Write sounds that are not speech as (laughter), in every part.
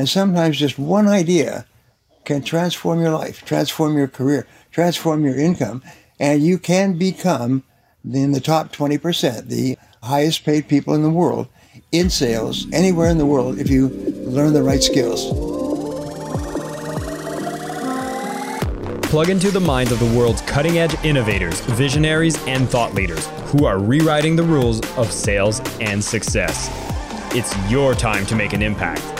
And sometimes just one idea can transform your life, transform your career, transform your income, and you can become in the top 20%, the highest paid people in the world in sales anywhere in the world if you learn the right skills. Plug into the minds of the world's cutting edge innovators, visionaries, and thought leaders who are rewriting the rules of sales and success. It's your time to make an impact.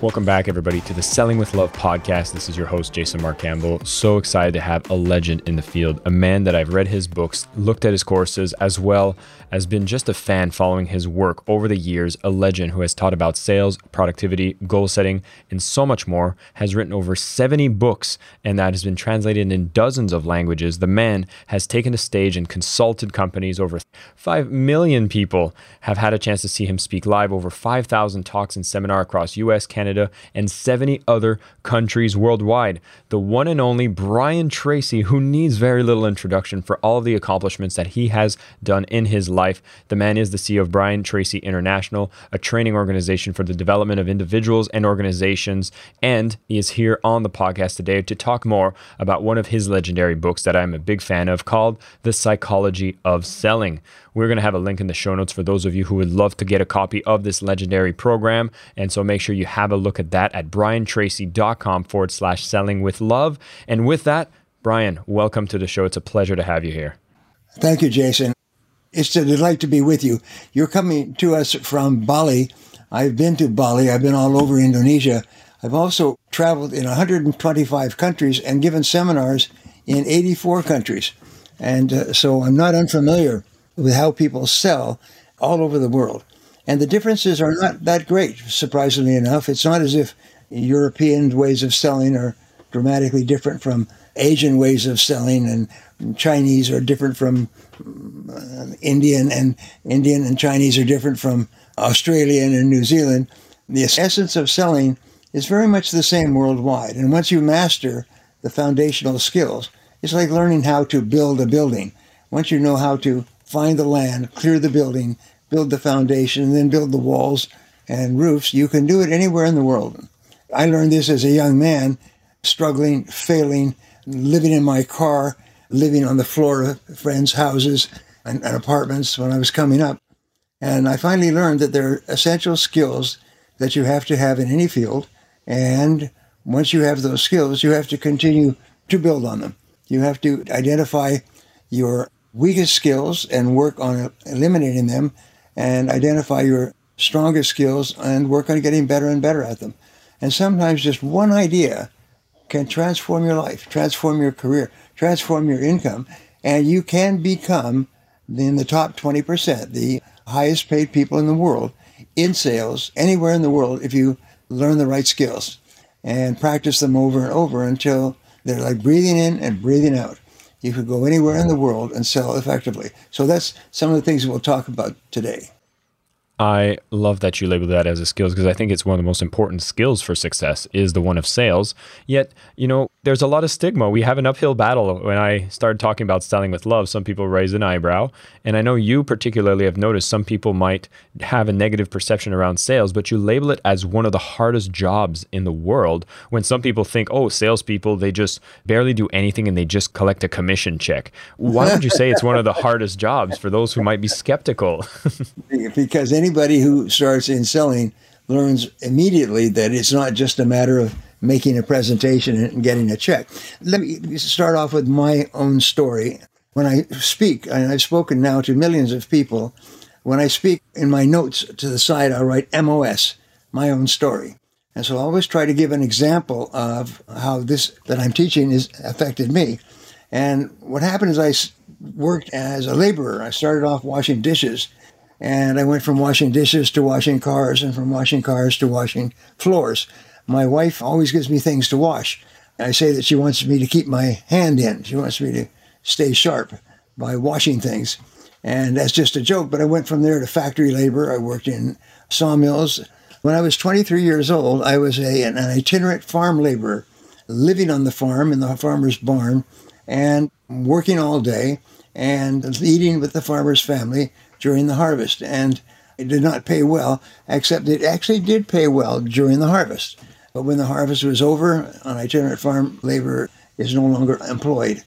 Welcome back, everybody, to the Selling with Love podcast. This is your host, Jason Mark Campbell. So excited to have a legend in the field, a man that I've read his books, looked at his courses, as well as been just a fan following his work over the years, a legend who has taught about sales, productivity, goal setting, and so much more, has written over 70 books, and that has been translated in dozens of languages. The man has taken the stage and consulted companies. Over 5 million people have had a chance to see him speak live, over 5,000 talks and seminar across US, Canada, Canada, and 70 other countries worldwide. The one and only Brian Tracy, who needs very little introduction for all the accomplishments that he has done in his life. The man is the CEO of Brian Tracy International, a training organization for the development of individuals and organizations. And he is here on the podcast today to talk more about one of his legendary books that I'm a big fan of called The Psychology of Selling. We're going to have a link in the show notes for those of you who would love to get a copy of this legendary program. And so make sure you have a look at that at briantracy.com forward slash selling with love. And with that, Brian, welcome to the show. It's a pleasure to have you here. Thank you, Jason. It's a delight to be with you. You're coming to us from Bali. I've been to Bali, I've been all over Indonesia. I've also traveled in 125 countries and given seminars in 84 countries. And uh, so I'm not unfamiliar with how people sell all over the world. And the differences are not that great, surprisingly enough. It's not as if European ways of selling are dramatically different from Asian ways of selling, and Chinese are different from uh, Indian, and Indian and Chinese are different from Australian and New Zealand. The essence of selling is very much the same worldwide. And once you master the foundational skills, it's like learning how to build a building. Once you know how to find the land, clear the building, build the foundation, and then build the walls and roofs. You can do it anywhere in the world. I learned this as a young man, struggling, failing, living in my car, living on the floor of friends' houses and, and apartments when I was coming up. And I finally learned that there are essential skills that you have to have in any field. And once you have those skills, you have to continue to build on them. You have to identify your weakest skills and work on eliminating them and identify your strongest skills and work on getting better and better at them. And sometimes just one idea can transform your life, transform your career, transform your income, and you can become in the top 20%, the highest paid people in the world in sales anywhere in the world if you learn the right skills and practice them over and over until they're like breathing in and breathing out. You could go anywhere in the world and sell effectively. So that's some of the things we'll talk about today. I love that you label that as a skills because I think it's one of the most important skills for success is the one of sales. Yet, you know, there's a lot of stigma. We have an uphill battle. When I started talking about selling with love, some people raise an eyebrow. And I know you particularly have noticed some people might have a negative perception around sales, but you label it as one of the hardest jobs in the world when some people think, oh, salespeople, they just barely do anything and they just collect a commission check. Why would you say it's one of the hardest jobs for those who might be skeptical? (laughs) because anybody who starts in selling learns immediately that it's not just a matter of making a presentation and getting a check. Let me start off with my own story. When I speak, and I've spoken now to millions of people, when I speak in my notes to the side, I write MOS, my own story. And so I always try to give an example of how this that I'm teaching has affected me. And what happened is I worked as a laborer. I started off washing dishes, and I went from washing dishes to washing cars, and from washing cars to washing floors. My wife always gives me things to wash. I say that she wants me to keep my hand in. She wants me to stay sharp by washing things. And that's just a joke. But I went from there to factory labor. I worked in sawmills. When I was 23 years old, I was a, an itinerant farm laborer living on the farm in the farmer's barn and working all day and eating with the farmer's family during the harvest. And it did not pay well, except it actually did pay well during the harvest. But when the harvest was over, an itinerant farm labor is no longer employed.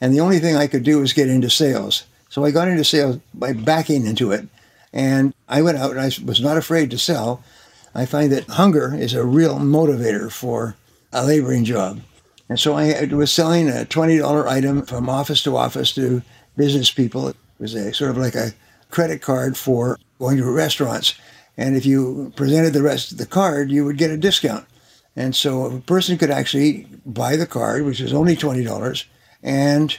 And the only thing I could do was get into sales. So I got into sales by backing into it. And I went out and I was not afraid to sell. I find that hunger is a real motivator for a laboring job. And so I was selling a $20 item from office to office to business people. It was a sort of like a credit card for going to restaurants. And if you presented the rest of the card, you would get a discount. And so a person could actually buy the card, which is only $20, and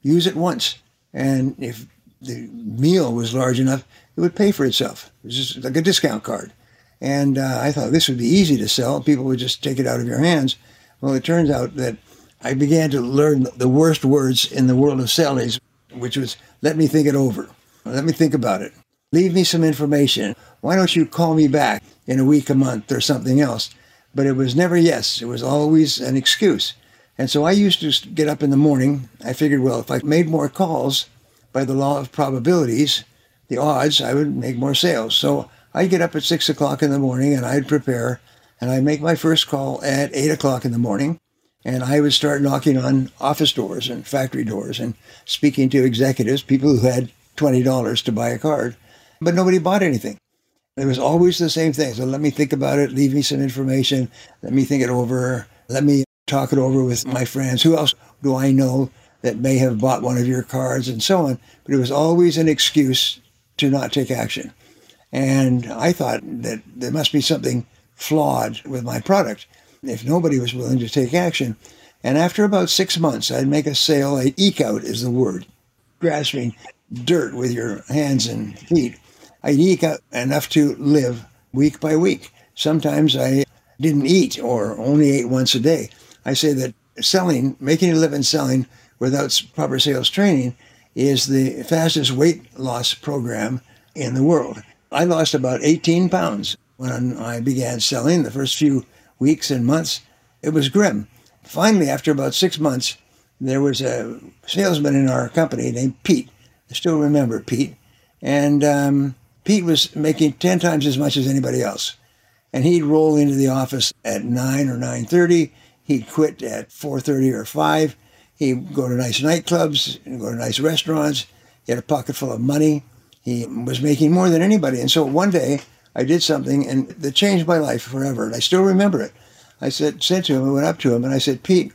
use it once. And if the meal was large enough, it would pay for itself. It was just like a discount card. And uh, I thought this would be easy to sell. People would just take it out of your hands. Well, it turns out that I began to learn the worst words in the world of selling, which was, let me think it over. Let me think about it. Leave me some information. Why don't you call me back in a week, a month, or something else? But it was never yes. It was always an excuse. And so I used to get up in the morning. I figured, well, if I made more calls by the law of probabilities, the odds, I would make more sales. So I'd get up at six o'clock in the morning and I'd prepare and I'd make my first call at eight o'clock in the morning. And I would start knocking on office doors and factory doors and speaking to executives, people who had $20 to buy a card, but nobody bought anything. It was always the same thing. So let me think about it, leave me some information, let me think it over, let me talk it over with my friends. Who else do I know that may have bought one of your cards and so on? But it was always an excuse to not take action. And I thought that there must be something flawed with my product if nobody was willing to take action. And after about six months, I'd make a sale. I'd eke out is the word, grasping dirt with your hands and feet. I'd eke enough to live week by week. Sometimes I didn't eat or only ate once a day. I say that selling, making a living selling without proper sales training is the fastest weight loss program in the world. I lost about 18 pounds when I began selling the first few weeks and months. It was grim. Finally, after about six months, there was a salesman in our company named Pete. I still remember Pete. And um, Pete was making 10 times as much as anybody else. And he'd roll into the office at 9 or 9.30. He'd quit at 4.30 or 5. He'd go to nice nightclubs and go to nice restaurants. He had a pocket full of money. He was making more than anybody. And so one day I did something and that changed my life forever. And I still remember it. I said, said to him, I went up to him and I said, Pete,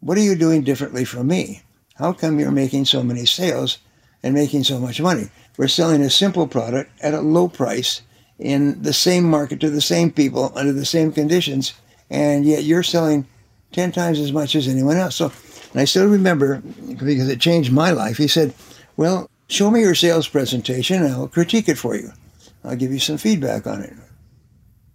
what are you doing differently from me? How come you're making so many sales and making so much money? We're selling a simple product at a low price in the same market to the same people under the same conditions, and yet you're selling 10 times as much as anyone else. So, and I still remember, because it changed my life, he said, Well, show me your sales presentation and I'll critique it for you. I'll give you some feedback on it.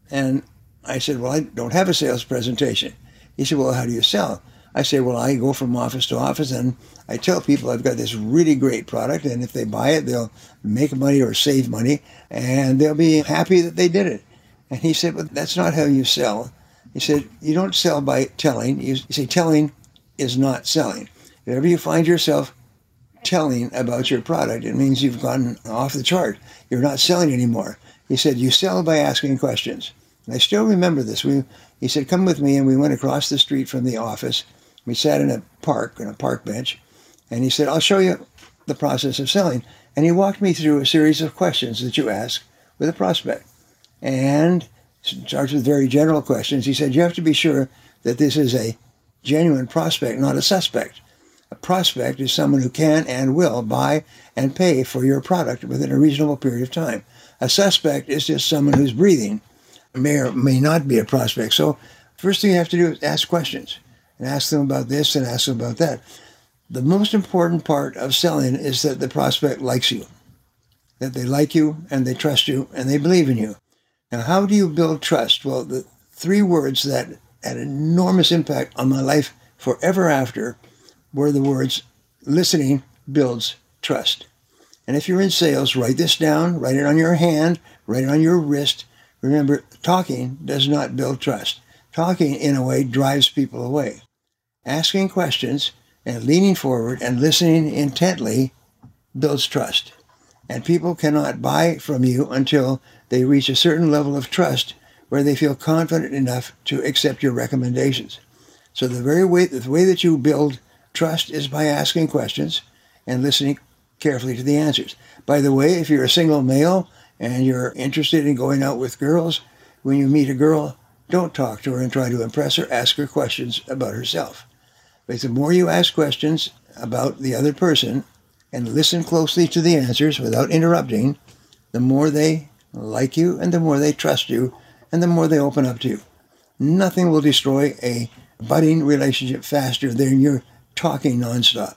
And I said, Well, I don't have a sales presentation. He said, Well, how do you sell? I say, Well, I go from office to office and I tell people I've got this really great product, and if they buy it, they'll make money or save money, and they'll be happy that they did it. And he said, But that's not how you sell. He said, You don't sell by telling. You say, Telling is not selling. If ever you find yourself telling about your product, it means you've gone off the chart. You're not selling anymore. He said, You sell by asking questions. And I still remember this. We, he said, Come with me. And we went across the street from the office. We sat in a park, in a park bench. And he said, I'll show you the process of selling. And he walked me through a series of questions that you ask with a prospect. And starts with very general questions. He said, You have to be sure that this is a genuine prospect, not a suspect. A prospect is someone who can and will buy and pay for your product within a reasonable period of time. A suspect is just someone who's breathing, may or may not be a prospect. So, first thing you have to do is ask questions and ask them about this and ask them about that. The most important part of selling is that the prospect likes you, that they like you and they trust you and they believe in you. Now, how do you build trust? Well, the three words that had enormous impact on my life forever after were the words listening builds trust. And if you're in sales, write this down, write it on your hand, write it on your wrist. Remember, talking does not build trust. Talking, in a way, drives people away. Asking questions and leaning forward and listening intently builds trust. And people cannot buy from you until they reach a certain level of trust where they feel confident enough to accept your recommendations. So the very way the way that you build trust is by asking questions and listening carefully to the answers. By the way, if you're a single male and you're interested in going out with girls, when you meet a girl, don't talk to her and try to impress her. Ask her questions about herself. But the more you ask questions about the other person and listen closely to the answers without interrupting, the more they like you and the more they trust you and the more they open up to you. Nothing will destroy a budding relationship faster than your talking nonstop.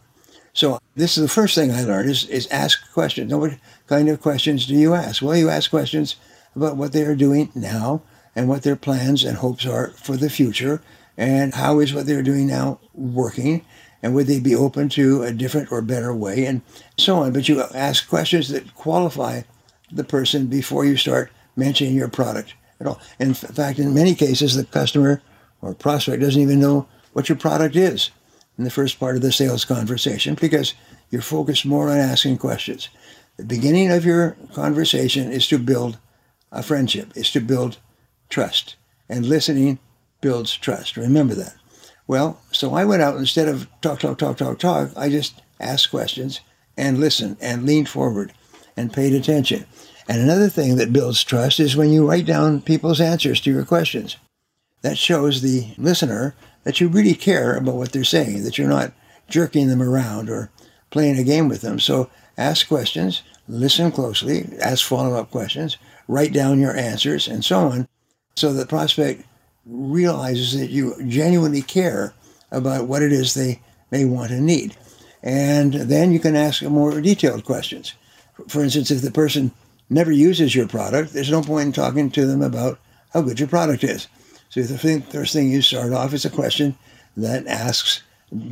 So this is the first thing I learned is, is ask questions. Now, what kind of questions do you ask? Well, you ask questions about what they are doing now and what their plans and hopes are for the future and how is what they're doing now working and would they be open to a different or better way and so on. But you ask questions that qualify the person before you start mentioning your product at all. In fact, in many cases, the customer or prospect doesn't even know what your product is in the first part of the sales conversation because you're focused more on asking questions. The beginning of your conversation is to build a friendship, is to build trust. And listening builds trust. Remember that. Well, so I went out instead of talk, talk, talk, talk, talk, I just asked questions and listened and leaned forward and paid attention. And another thing that builds trust is when you write down people's answers to your questions. That shows the listener that you really care about what they're saying, that you're not jerking them around or playing a game with them. So ask questions, listen closely, ask follow up questions, write down your answers, and so on, so the prospect realizes that you genuinely care about what it is they may want and need. And then you can ask more detailed questions. For instance, if the person never uses your product, there's no point in talking to them about how good your product is. So the first thing you start off is a question that asks,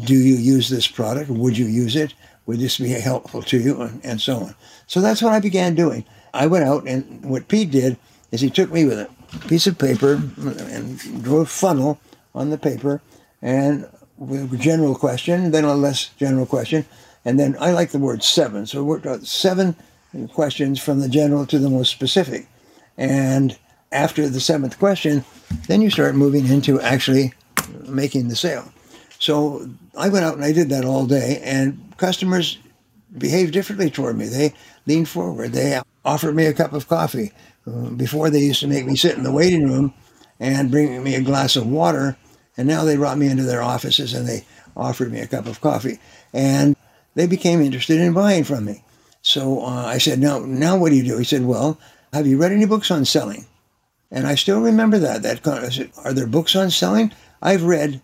do you use this product? Would you use it? Would this be helpful to you? And, so on. So that's what I began doing. I went out and what Pete did is he took me with a piece of paper and drew a funnel on the paper and with a general question, then a less general question. And then I like the word seven. So we worked out seven questions from the general to the most specific. And after the seventh question, then you start moving into actually making the sale. So I went out and I did that all day, and customers behaved differently toward me. They leaned forward. They offered me a cup of coffee. Uh, before, they used to make me sit in the waiting room and bring me a glass of water, and now they brought me into their offices and they offered me a cup of coffee. And they became interested in buying from me. So uh, I said, now, now what do you do? He said, well, have you read any books on selling? And I still remember that. That I said, are there books on selling? I've read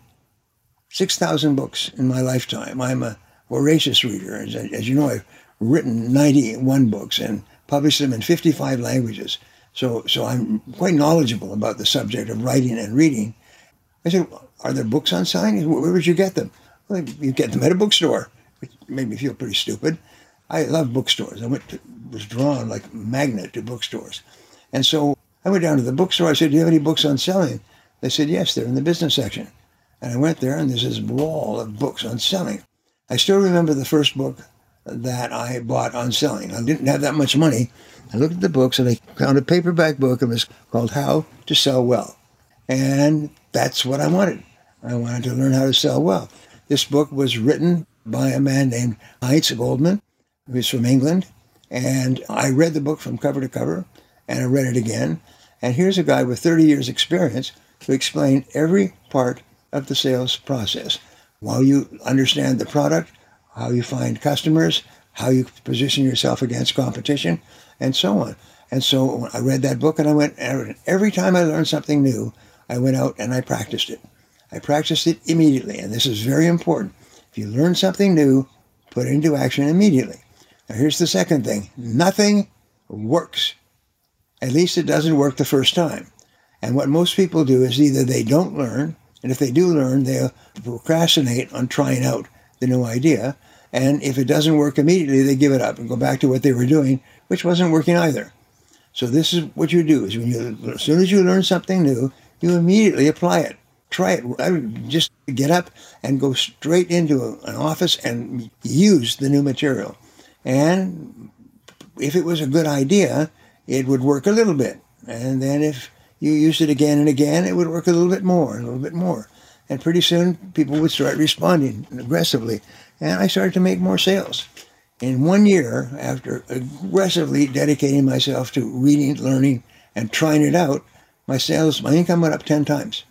6,000 books in my lifetime. I'm a voracious reader. As, as, you know, I've written 91 books and published them in 55 languages. So, so I'm quite knowledgeable about the subject of writing and reading. I said, are there books on selling? Where would you get them? Well, you get them at a bookstore, which made me feel pretty stupid. I love bookstores. I went to, was drawn like a magnet to bookstores. And so I went down to the bookstore. I said, do you have any books on selling? They said, yes, they're in the business section. And I went there and there's this wall of books on selling. I still remember the first book that I bought on selling. I didn't have that much money. I looked at the books and I found a paperback book. It was called How to Sell Well. And that's what I wanted. I wanted to learn how to sell well. This book was written by a man named Heinz Goldman who's from England. And I read the book from cover to cover, and I read it again. And here's a guy with 30 years' experience who explained every part of the sales process. While you understand the product, how you find customers, how you position yourself against competition, and so on. And so I read that book and I went, every time I learned something new, I went out and I practiced it. I practiced it immediately. And this is very important. If you learn something new, put it into action immediately. Now, here's the second thing nothing works. At least it doesn't work the first time. And what most people do is either they don't learn, and if they do learn, they'll procrastinate on trying out the new idea. And if it doesn't work immediately, they give it up and go back to what they were doing, which wasn't working either. So this is what you do: is when you, as soon as you learn something new, you immediately apply it. try it. Just get up and go straight into an office and use the new material. And if it was a good idea, it would work a little bit. And then if you used it again and again, it would work a little bit more, a little bit more. And pretty soon people would start responding aggressively. And I started to make more sales. In one year, after aggressively dedicating myself to reading, learning, and trying it out, my sales, my income went up 10 times.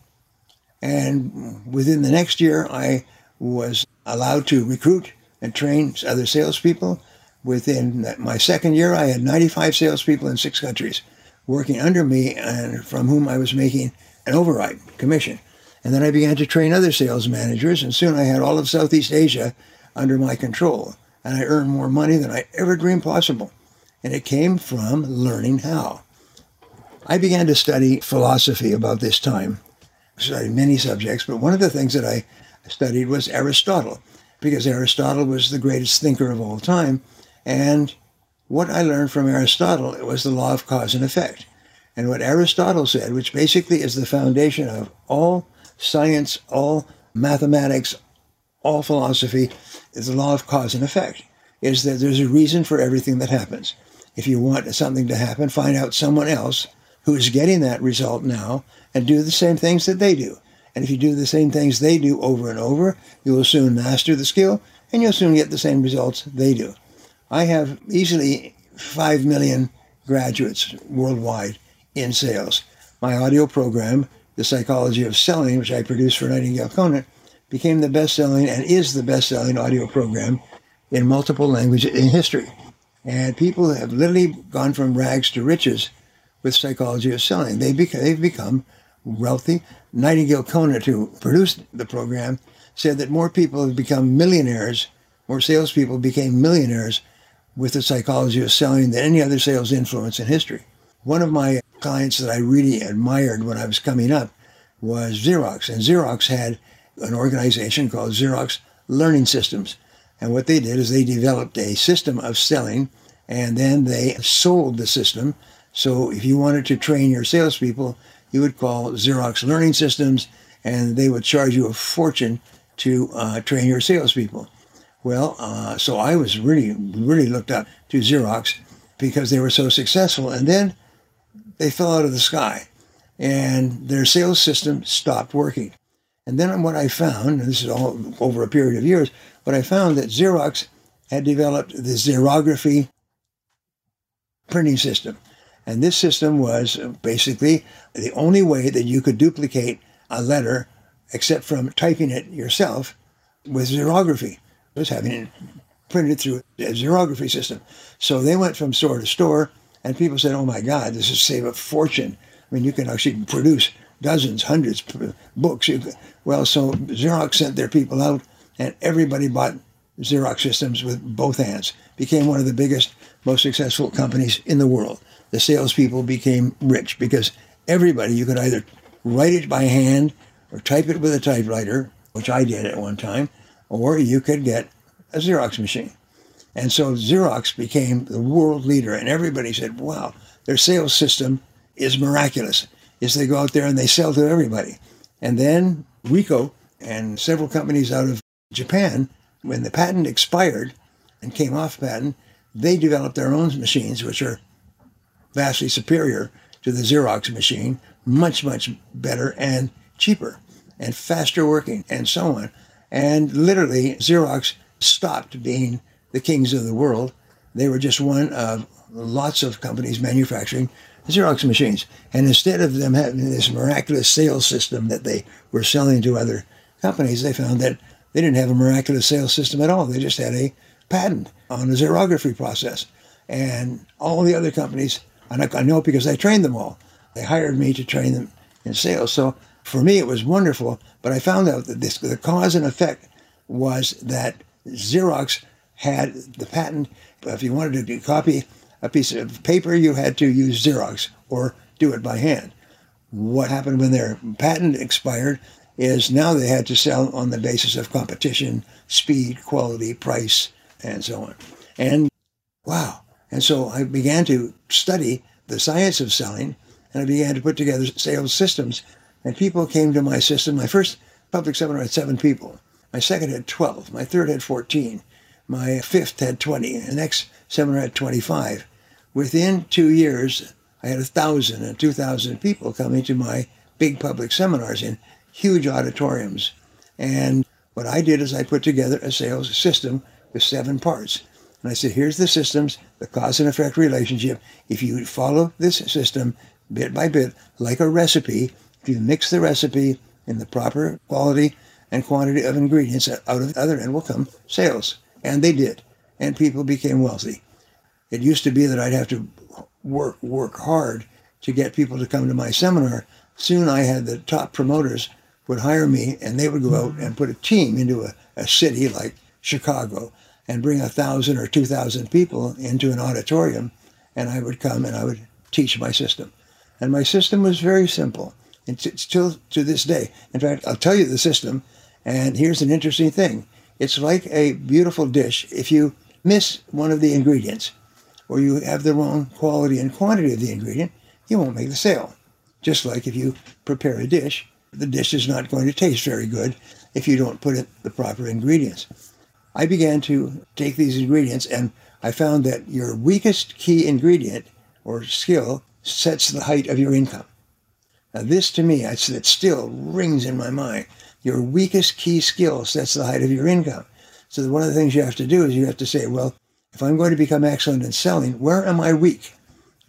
And within the next year, I was allowed to recruit and train other salespeople. Within my second year, I had 95 salespeople in six countries working under me and from whom I was making an override commission. And then I began to train other sales managers, and soon I had all of Southeast Asia under my control. And I earned more money than I ever dreamed possible. And it came from learning how. I began to study philosophy about this time. I studied many subjects, but one of the things that I studied was Aristotle, because Aristotle was the greatest thinker of all time. And what I learned from Aristotle was the law of cause and effect. And what Aristotle said, which basically is the foundation of all science, all mathematics, all philosophy, is the law of cause and effect, is that there's a reason for everything that happens. If you want something to happen, find out someone else who is getting that result now and do the same things that they do. And if you do the same things they do over and over, you will soon master the skill and you'll soon get the same results they do. I have easily 5 million graduates worldwide in sales. My audio program, The Psychology of Selling, which I produced for Nightingale Conant, became the best selling and is the best selling audio program in multiple languages in history. And people have literally gone from rags to riches with psychology of selling. They beca- they've become wealthy. Nightingale Conant, who produced the program, said that more people have become millionaires, more salespeople became millionaires with the psychology of selling than any other sales influence in history. One of my clients that I really admired when I was coming up was Xerox. And Xerox had an organization called Xerox Learning Systems. And what they did is they developed a system of selling and then they sold the system so if you wanted to train your salespeople, you would call Xerox Learning Systems, and they would charge you a fortune to uh, train your salespeople. Well, uh, so I was really, really looked up to Xerox because they were so successful. And then they fell out of the sky and their sales system stopped working. And then what I found, and this is all over a period of years, what I found that Xerox had developed the xerography printing system. And this system was basically the only way that you could duplicate a letter, except from typing it yourself, with xerography. Was having it printed through a xerography system. So they went from store to store, and people said, "Oh my God, this is save a fortune." I mean, you can actually produce dozens, hundreds of books. Well, so Xerox sent their people out, and everybody bought Xerox systems with both hands. Became one of the biggest, most successful companies in the world the salespeople became rich because everybody, you could either write it by hand or type it with a typewriter, which I did at one time, or you could get a Xerox machine. And so Xerox became the world leader, and everybody said, wow, their sales system is miraculous. Is they go out there and they sell to everybody. And then Ricoh and several companies out of Japan, when the patent expired and came off patent, they developed their own machines, which are vastly superior to the Xerox machine, much, much better and cheaper and faster working and so on. And literally, Xerox stopped being the kings of the world. They were just one of lots of companies manufacturing Xerox machines. And instead of them having this miraculous sales system that they were selling to other companies, they found that they didn't have a miraculous sales system at all. They just had a patent on the xerography process. And all the other companies I know because I trained them all. They hired me to train them in sales. So for me, it was wonderful. But I found out that this, the cause and effect was that Xerox had the patent. If you wanted to copy a piece of paper, you had to use Xerox or do it by hand. What happened when their patent expired is now they had to sell on the basis of competition, speed, quality, price, and so on. And wow, and so I began to study the science of selling and I began to put together sales systems And people came to my system. My first public seminar had seven people. My second had 12. My third had 14. My fifth had 20. The next seminar had 25. Within two years, I had 1,000 and 2,000 people coming to my big public seminars in huge auditoriums. And what I did is I put together a sales system with seven parts. And I said, here's the systems, the cause and effect relationship. If you follow this system bit by bit, like a recipe, if you mix the recipe in the proper quality and quantity of ingredients, out of the other end will come sales. And they did. And people became wealthy. It used to be that I'd have to work, work hard to get people to come to my seminar. Soon I had the top promoters would hire me and they would go out and put a team into a, a city like Chicago and bring a thousand or two thousand people into an auditorium and I would come and I would teach my system. And my system was very simple. It's still to this day. In fact, I'll tell you the system, and here's an interesting thing. It's like a beautiful dish. If you miss one of the ingredients, or you have the wrong quality and quantity of the ingredient, you won't make the sale. Just like if you prepare a dish, the dish is not going to taste very good if you don't put in the proper ingredients. I began to take these ingredients and I found that your weakest key ingredient or skill sets the height of your income. Now, this to me, it still rings in my mind. Your weakest key skill sets the height of your income. So, one of the things you have to do is you have to say, well, if I'm going to become excellent in selling, where am I weak?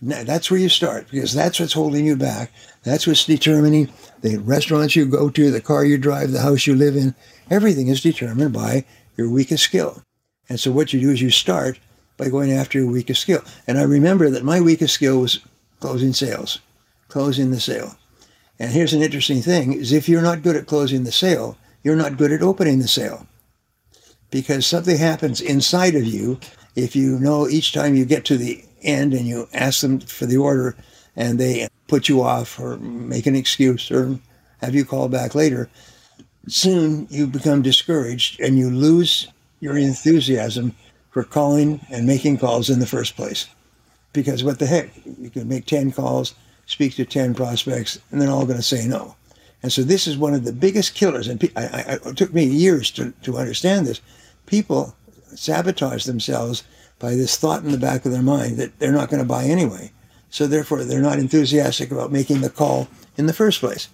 Now, that's where you start because that's what's holding you back. That's what's determining the restaurants you go to, the car you drive, the house you live in. Everything is determined by your weakest skill. And so what you do is you start by going after your weakest skill. And I remember that my weakest skill was closing sales, closing the sale. And here's an interesting thing is if you're not good at closing the sale, you're not good at opening the sale. Because something happens inside of you if you know each time you get to the end and you ask them for the order and they put you off or make an excuse or have you call back later, soon you become discouraged and you lose your enthusiasm for calling and making calls in the first place. Because what the heck, you can make 10 calls, speak to 10 prospects, and they're all going to say no. And so this is one of the biggest killers. And I, I, it took me years to, to understand this. People sabotage themselves by this thought in the back of their mind that they're not going to buy anyway. So therefore, they're not enthusiastic about making the call in the first place.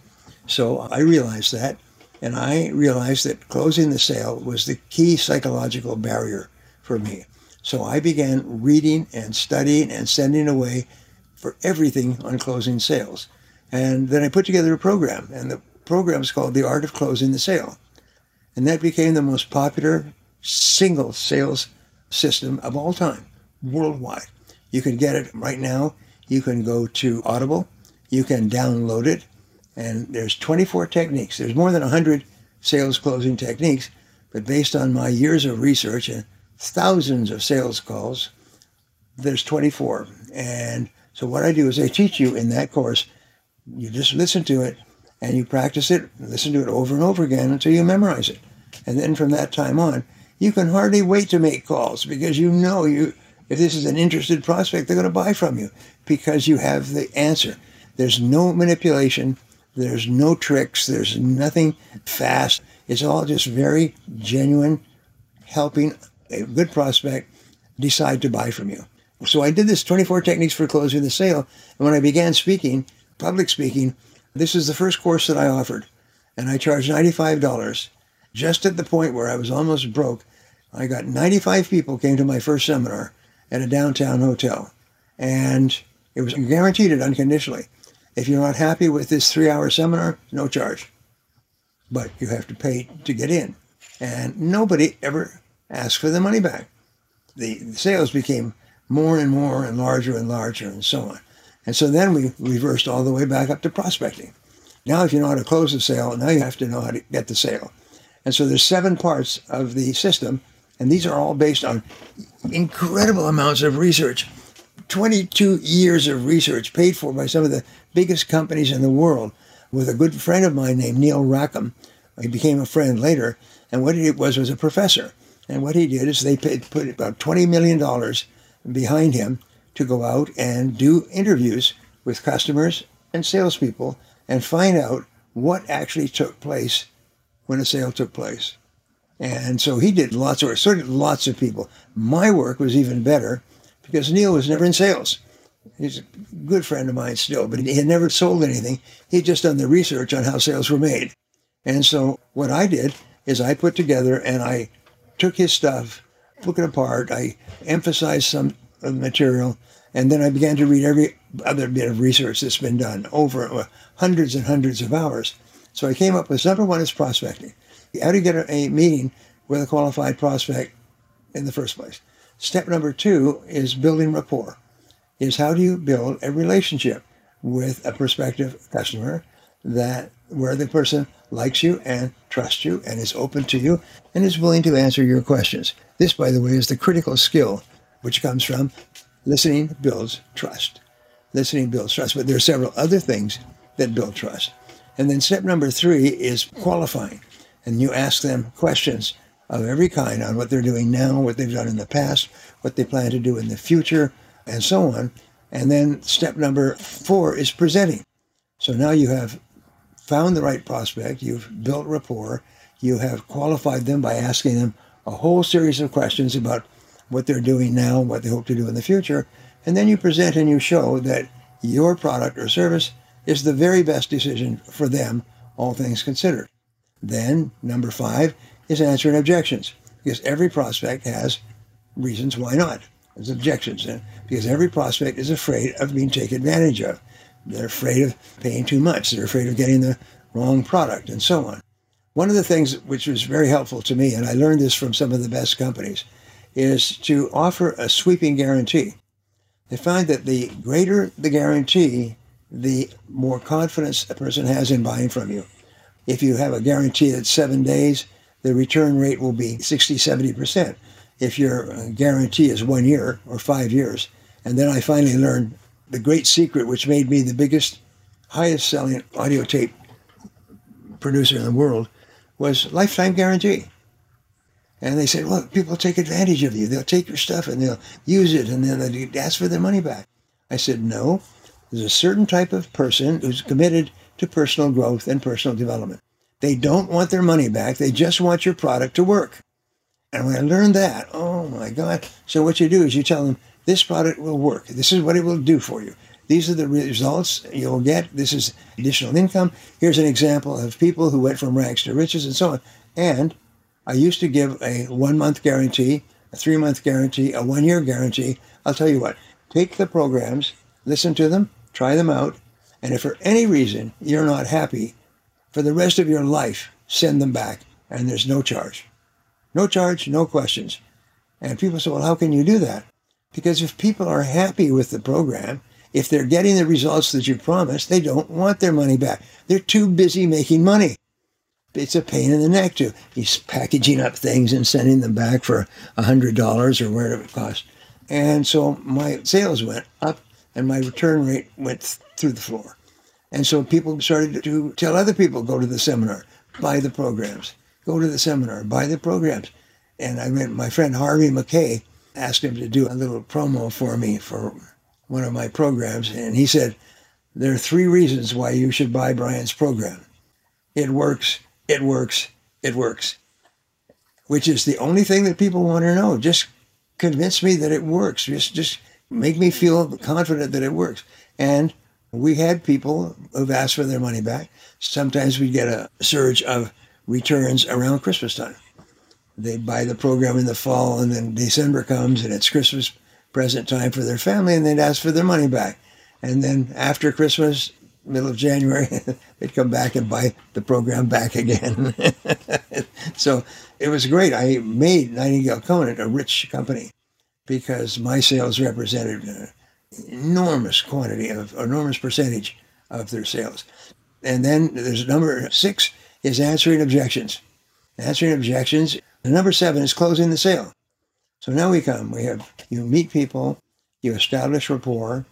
So I realized that, and I realized that closing the sale was the key psychological barrier for me. So I began reading and studying and sending away for everything on closing sales. And then I put together a program, and the program is called The Art of Closing the Sale. And that became the most popular single sales system of all time worldwide. You can get it right now. You can go to Audible. You can download it. And there's 24 techniques. There's more than 100 sales closing techniques. But based on my years of research and thousands of sales calls. There's 24. And so what I do is I teach you in that course, you just listen to it and you practice it, listen to it over and over again until you memorize it. And then from that time on, you can hardly wait to make calls because you know you if this is an interested prospect, they're going to buy from you because you have the answer. There's no manipulation. There's no tricks. There's nothing fast. It's all just very genuine, helping a good prospect decide to buy from you. So I did this 24 techniques for closing the sale. And when I began speaking, public speaking, this is the first course that I offered. And I charged $95. Just at the point where I was almost broke, I got 95 people came to my first seminar at a downtown hotel. And it was guaranteed it unconditionally. If you're not happy with this three hour seminar, no charge. But you have to pay to get in. And nobody ever ask for the money back. The, the sales became more and more and larger and larger and so on. And so then we reversed all the way back up to prospecting. Now, if you know how to close the sale, now you have to know how to get the sale. And so there's seven parts of the system, and these are all based on incredible amounts of research. 22 years of research paid for by some of the biggest companies in the world with a good friend of mine named Neil Rackham. He became a friend later, and what he was was a professor. And what he did is they paid, put about $20 million behind him to go out and do interviews with customers and salespeople and find out what actually took place when a sale took place. And so he did lots of work, so lots of people. My work was even better because Neil was never in sales. He's a good friend of mine still, but he had never sold anything. He had just done the research on how sales were made. And so what I did is I put together and I took his stuff, took it apart, I emphasized some of the material, and then I began to read every other bit of research that's been done over uh, hundreds and hundreds of hours. So I came up with number one is prospecting. How do you get a, meeting with a qualified prospect in the first place? Step number two is building rapport. Is how do you build a relationship with a prospective customer that where the person likes you and trusts you and is open to you and is willing to answer your questions. This, by the way, is the critical skill which comes from listening builds trust. Listening builds trust, but there are several other things that build trust. And then step number three is qualifying. And you ask them questions of every kind on what they're doing now, what they've done in the past, what they plan to do in the future, and so on. And then step number four is presenting. So now you have found the right prospect, you've built rapport, you have qualified them by asking them a whole series of questions about what they're doing now, what they hope to do in the future, and then you present and you show that your product or service is the very best decision for them, all things considered. Then, number five is answering objections, because every prospect has reasons why not. There's objections, and because every prospect is afraid of being taken advantage of. They're afraid of paying too much. They're afraid of getting the wrong product and so on. One of the things which was very helpful to me, and I learned this from some of the best companies, is to offer a sweeping guarantee. They find that the greater the guarantee, the more confidence a person has in buying from you. If you have a guarantee that's seven days, the return rate will be 60, 70%. If your uh, guarantee is one year or five years, and then I finally learned the great secret which made me the biggest, highest selling audio tape producer in the world was lifetime guarantee. And they said, look, people take advantage of you. They'll take your stuff and they'll use it and then they ask for their money back. I said, no, there's a certain type of person who's committed to personal growth and personal development. They don't want their money back. They just want your product to work. And when I learned that, oh my God. So what you do is you tell them, this product will work. This is what it will do for you. These are the results you'll get. This is additional income. Here's an example of people who went from rags to riches and so on. And I used to give a one month guarantee, a three month guarantee, a one year guarantee. I'll tell you what, take the programs, listen to them, try them out. And if for any reason you're not happy, for the rest of your life, send them back. And there's no charge. No charge, no questions. And people say, well, how can you do that? Because if people are happy with the program, if they're getting the results that you promised, they don't want their money back. They're too busy making money. It's a pain in the neck to he's packaging up things and sending them back for a hundred dollars or whatever it costs. And so my sales went up and my return rate went through the floor. And so people started to tell other people, go to the seminar, buy the programs, go to the seminar, buy the programs. And I met my friend Harvey Mackay asked him to do a little promo for me for one of my programs. And he said, There are three reasons why you should buy Brian's program it works, it works, it works, which is the only thing that people want to know. Just convince me that it works. Just, just make me feel confident that it works. And we had people who've asked for their money back. Sometimes we'd get a surge of returns around Christmas time they buy the program in the fall, and then December comes, and it's Christmas present time for their family, and they'd ask for their money back. And then after Christmas, middle of January, (laughs) they'd come back and buy the program back again. (laughs) so it was great. I made Nightingale Conant a rich company because my sales represented an enormous quantity of enormous percentage of their sales. And then there's number six is answering objections. Answering objections number seven is closing the sale. So now we come. We have you meet people, you establish rapport,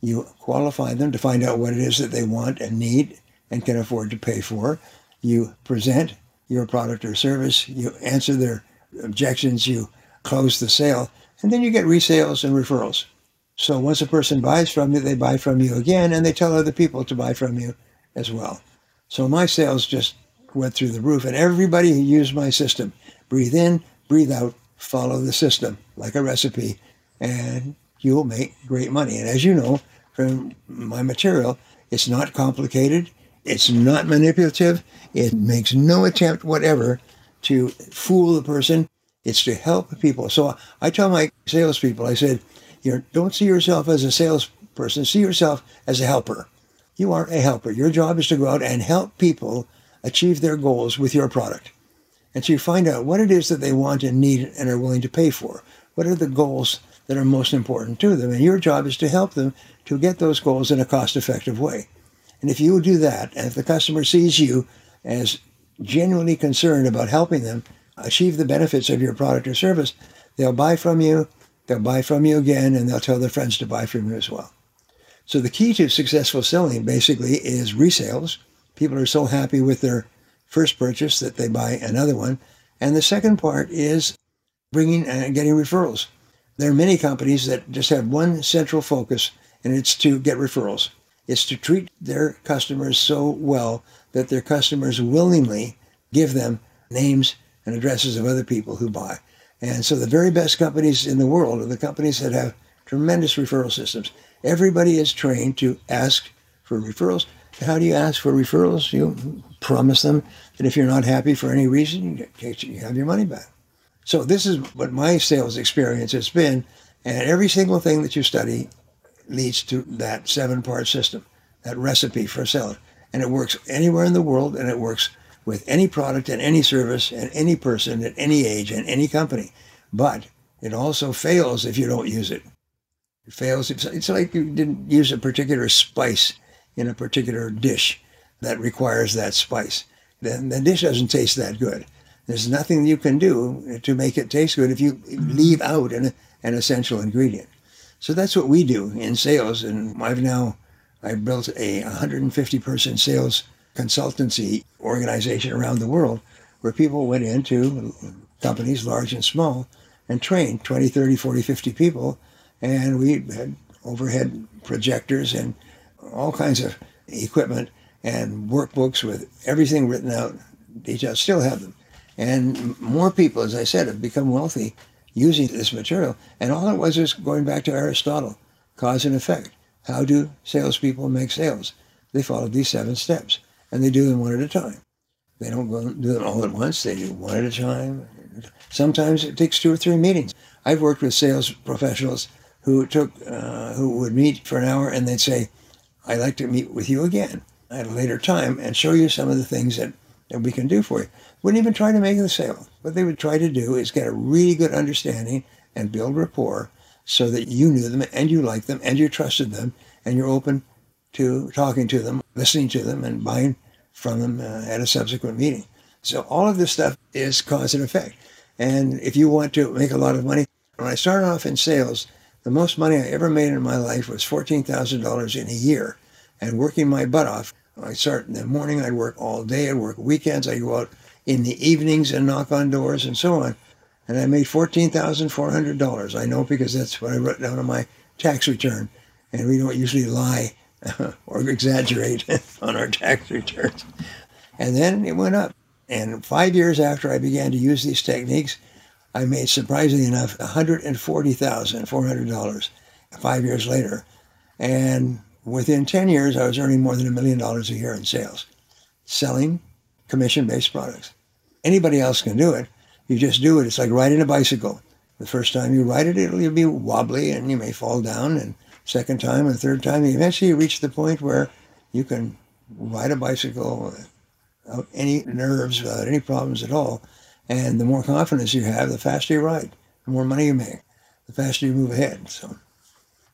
you qualify them to find out what it is that they want and need and can afford to pay for. You present your product or service, you answer their objections, you close the sale, and then you get resales and referrals. So once a person buys from you, they buy from you again and they tell other people to buy from you as well. So my sales just went through the roof. And everybody who used my system, breathe in, breathe out, follow the system like a recipe, and you'll make great money. And as you know from my material, it's not complicated. It's not manipulative. It makes no attempt whatever to fool the person. It's to help people. So I tell my salespeople, I said, you know, don't see yourself as a salesperson. See yourself as a helper. You are a helper. Your job is to go out and help people achieve their goals with your product. And so you find out what it is that they want and need and are willing to pay for. What are the goals that are most important to them? And your job is to help them to get those goals in a cost effective way. And if you do that, and if the customer sees you as genuinely concerned about helping them achieve the benefits of your product or service, they'll buy from you, they'll buy from you again, and they'll tell their friends to buy from you as well. So the key to successful selling basically is resales. People are so happy with their first purchase that they buy another one. And the second part is bringing and getting referrals. There are many companies that just have one central focus, and it's to get referrals. It's to treat their customers so well that their customers willingly give them names and addresses of other people who buy. And so the very best companies in the world are the companies that have tremendous referral systems. Everybody is trained to ask for referrals. How do you ask for referrals? You promise them that if you're not happy for any reason, you have your money back. So this is what my sales experience has been. And every single thing that you study leads to that seven part system, that recipe for selling. And it works anywhere in the world and it works with any product and any service and any person at any age and any company. But it also fails if you don't use it. It fails. If, It's like you didn't use a particular spice in a particular dish that requires that spice. Then the dish doesn't taste that good. There's nothing you can do to make it taste good if you leave out an, an essential ingredient. So that's what we do in sales. And I've now I built a 150 person sales consultancy organization around the world where people went into companies, large and small, and trained 20, 30, 40, 50 people. And we had overhead projectors and all kinds of equipment and workbooks with everything written out, details, still have them. And more people, as I said, have become wealthy using this material. And all it was is going back to Aristotle, cause and effect. How do salespeople make sales? They follow these seven steps, and they do them one at a time. They don't do them all at once. They do one at a time. Sometimes it takes two or three meetings. I've worked with sales professionals who took uh, who would meet for an hour, and they'd say, "I'd like to meet with you again at a later time and show you some of the things that, that we can do for you." Wouldn't even try to make the sale. What they would try to do is get a really good understanding and build rapport so that you knew them and you liked them and you trusted them and you're open to talking to them, listening to them, and buying from them uh, at a subsequent meeting. So all of this stuff is cause and effect. And if you want to make a lot of money, when I started off in sales, the most money I ever made in my life was $14,000 in a year. And working my butt off, I start in the morning, I'd work all day, I'd work weekends, I'd go out in the evenings and knock on doors and so on and I made $14,400. I know because that's what I wrote down on my tax return. And we don't usually lie (laughs) or exaggerate (laughs) on our tax returns. And then it went up. And five years after I began to use these techniques, I made, surprisingly enough, $140,400 five years later. And within 10 years, I was earning more than a million dollars a year in sales, selling commission-based products. Anybody else can do it. You just do it. It's like riding a bicycle. The first time you ride it, it'll be wobbly and you may fall down. And second time and third time, eventually you reach the point where you can ride a bicycle without any mm-hmm. nerves, without any problems at all. And the more confidence you have, the faster you ride, the more money you make, the faster you move ahead. So,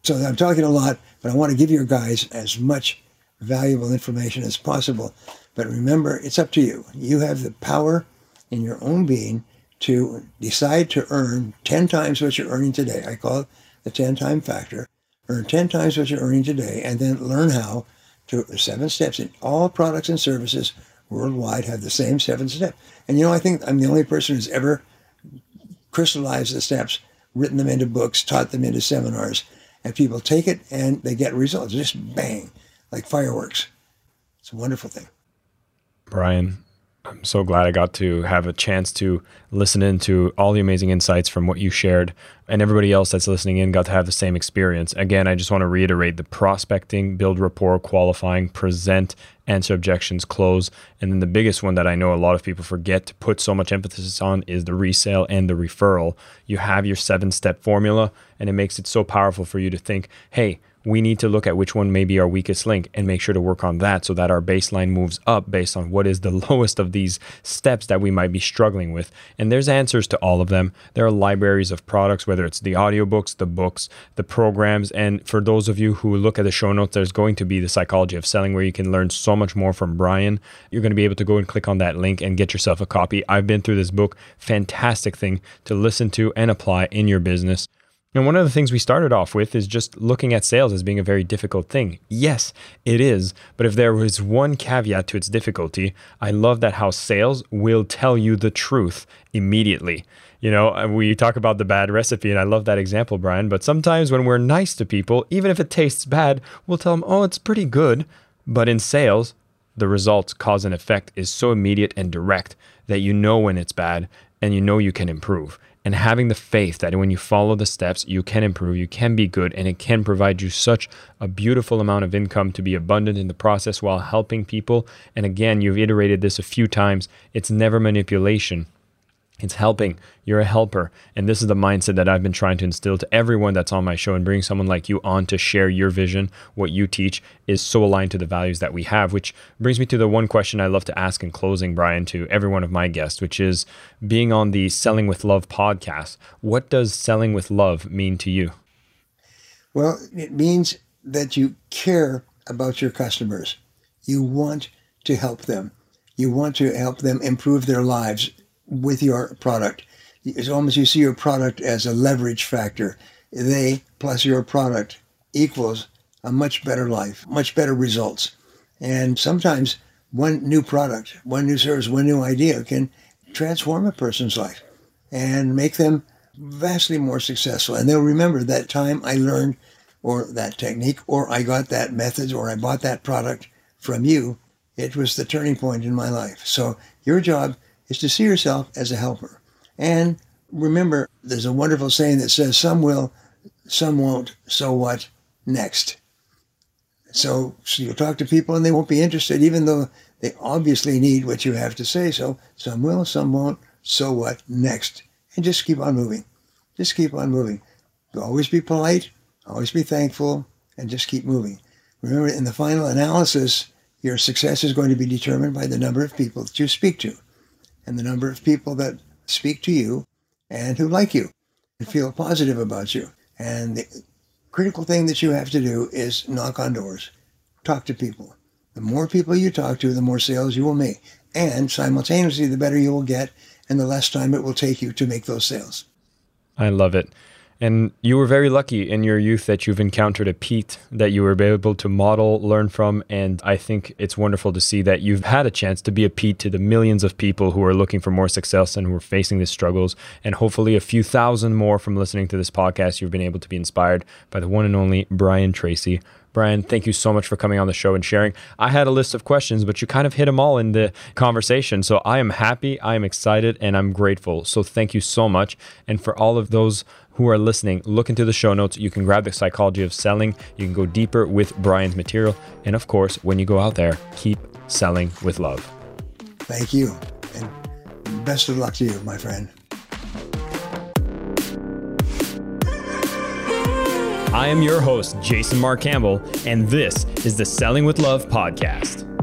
so I'm talking a lot, but I want to give your guys as much valuable information as possible. But remember, it's up to you. You have the power in your own being to decide to earn 10 times what you're earning today. I call it the 10 time factor. Earn 10 times what you're earning today and then learn how to seven steps in all products and services worldwide have the same seven steps. And you know, I think I'm the only person who's ever crystallized the steps, written them into books, taught them into seminars, and people take it and they get results. Just bang, like fireworks. It's a wonderful thing. Brian, I'm so glad I got to have a chance to listen into all the amazing insights from what you shared, and everybody else that's listening in got to have the same experience. Again, I just want to reiterate the prospecting, build rapport, qualifying, present, answer objections, close. And then the biggest one that I know a lot of people forget to put so much emphasis on is the resale and the referral. You have your seven step formula, and it makes it so powerful for you to think, hey, we need to look at which one may be our weakest link and make sure to work on that so that our baseline moves up based on what is the (laughs) lowest of these steps that we might be struggling with. And there's answers to all of them. There are libraries of products, whether it's the audiobooks, the books, the programs. And for those of you who look at the show notes, there's going to be the psychology of selling where you can learn so much more from Brian. You're going to be able to go and click on that link and get yourself a copy. I've been through this book, fantastic thing to listen to and apply in your business. And one of the things we started off with is just looking at sales as being a very difficult thing. Yes, it is. But if there was one caveat to its difficulty, I love that how sales will tell you the truth immediately. You know, uh, we talk about the bad recipe, and I love that example, Brian. But sometimes when we're nice to people, even if it tastes bad, we'll tell them, oh, it's pretty good. But in sales, the results, cause and effect is so immediate and direct that you know when it's bad and you know you can improve and having the faith that when you follow the steps, you can improve, you can be good, and it can provide you such a beautiful amount of income to be abundant in the process while helping people. And again, you've iterated this a few times. It's never manipulation. It's helping. You're a helper. And this is the mindset that I've been trying to instill to everyone that's on my show and bringing someone like you on to share your vision. What you teach is so aligned to the values that we have, which brings me to the one question I love to ask in closing, Brian, to every one of my guests, which is being on the Selling with Love podcast. What does selling with love mean to you? Well, it means that you care about your customers. You want to help them. You want to help them improve their lives with your product. It's almost you see your product as a leverage factor. They plus your product equals a much better life, much better results. And sometimes one new product, one new service, one new idea can transform a person's life and make them vastly more successful. And they'll remember that time I learned or that technique or I got that method or I bought that product from you. It was the turning point in my life. So your job is to see yourself as a helper. And remember, there's a wonderful saying that says, some will, some won't, so what next? So, so you'll talk to people and they won't be interested, even though they obviously need what you have to say. So some will, some won't, so what next? And just keep on moving. Just keep on moving. Always be polite, always be thankful, and just keep moving. Remember, in the final analysis, your success is going to be determined by the number of people that you speak to and the number of people that speak to you and who like you and feel positive about you. And the critical thing that you have to do is knock on doors, talk to people. The more people you talk to, the more sales you will make. And simultaneously, the better you will get and the less time it will take you to make those sales. I love it. And you were very lucky in your youth that you've encountered a Pete that you were able to model, learn from. And I think it's wonderful to see that you've had a chance to be a Pete to the millions of people who are looking for more success and who are facing these struggles. And hopefully, a few thousand more from listening to this podcast, you've been able to be inspired by the one and only Brian Tracy. Brian, thank you so much for coming on the show and sharing. I had a list of questions, but you kind of hit them all in the conversation. So I am happy, I am excited, and I'm grateful. So thank you so much. And for all of those who are listening, look into the show notes. You can grab the psychology of selling. You can go deeper with Brian's material. And of course, when you go out there, keep selling with love. Thank you. And best of luck to you, my friend. I am your host, Jason Mark Campbell, and this is the Selling with Love podcast.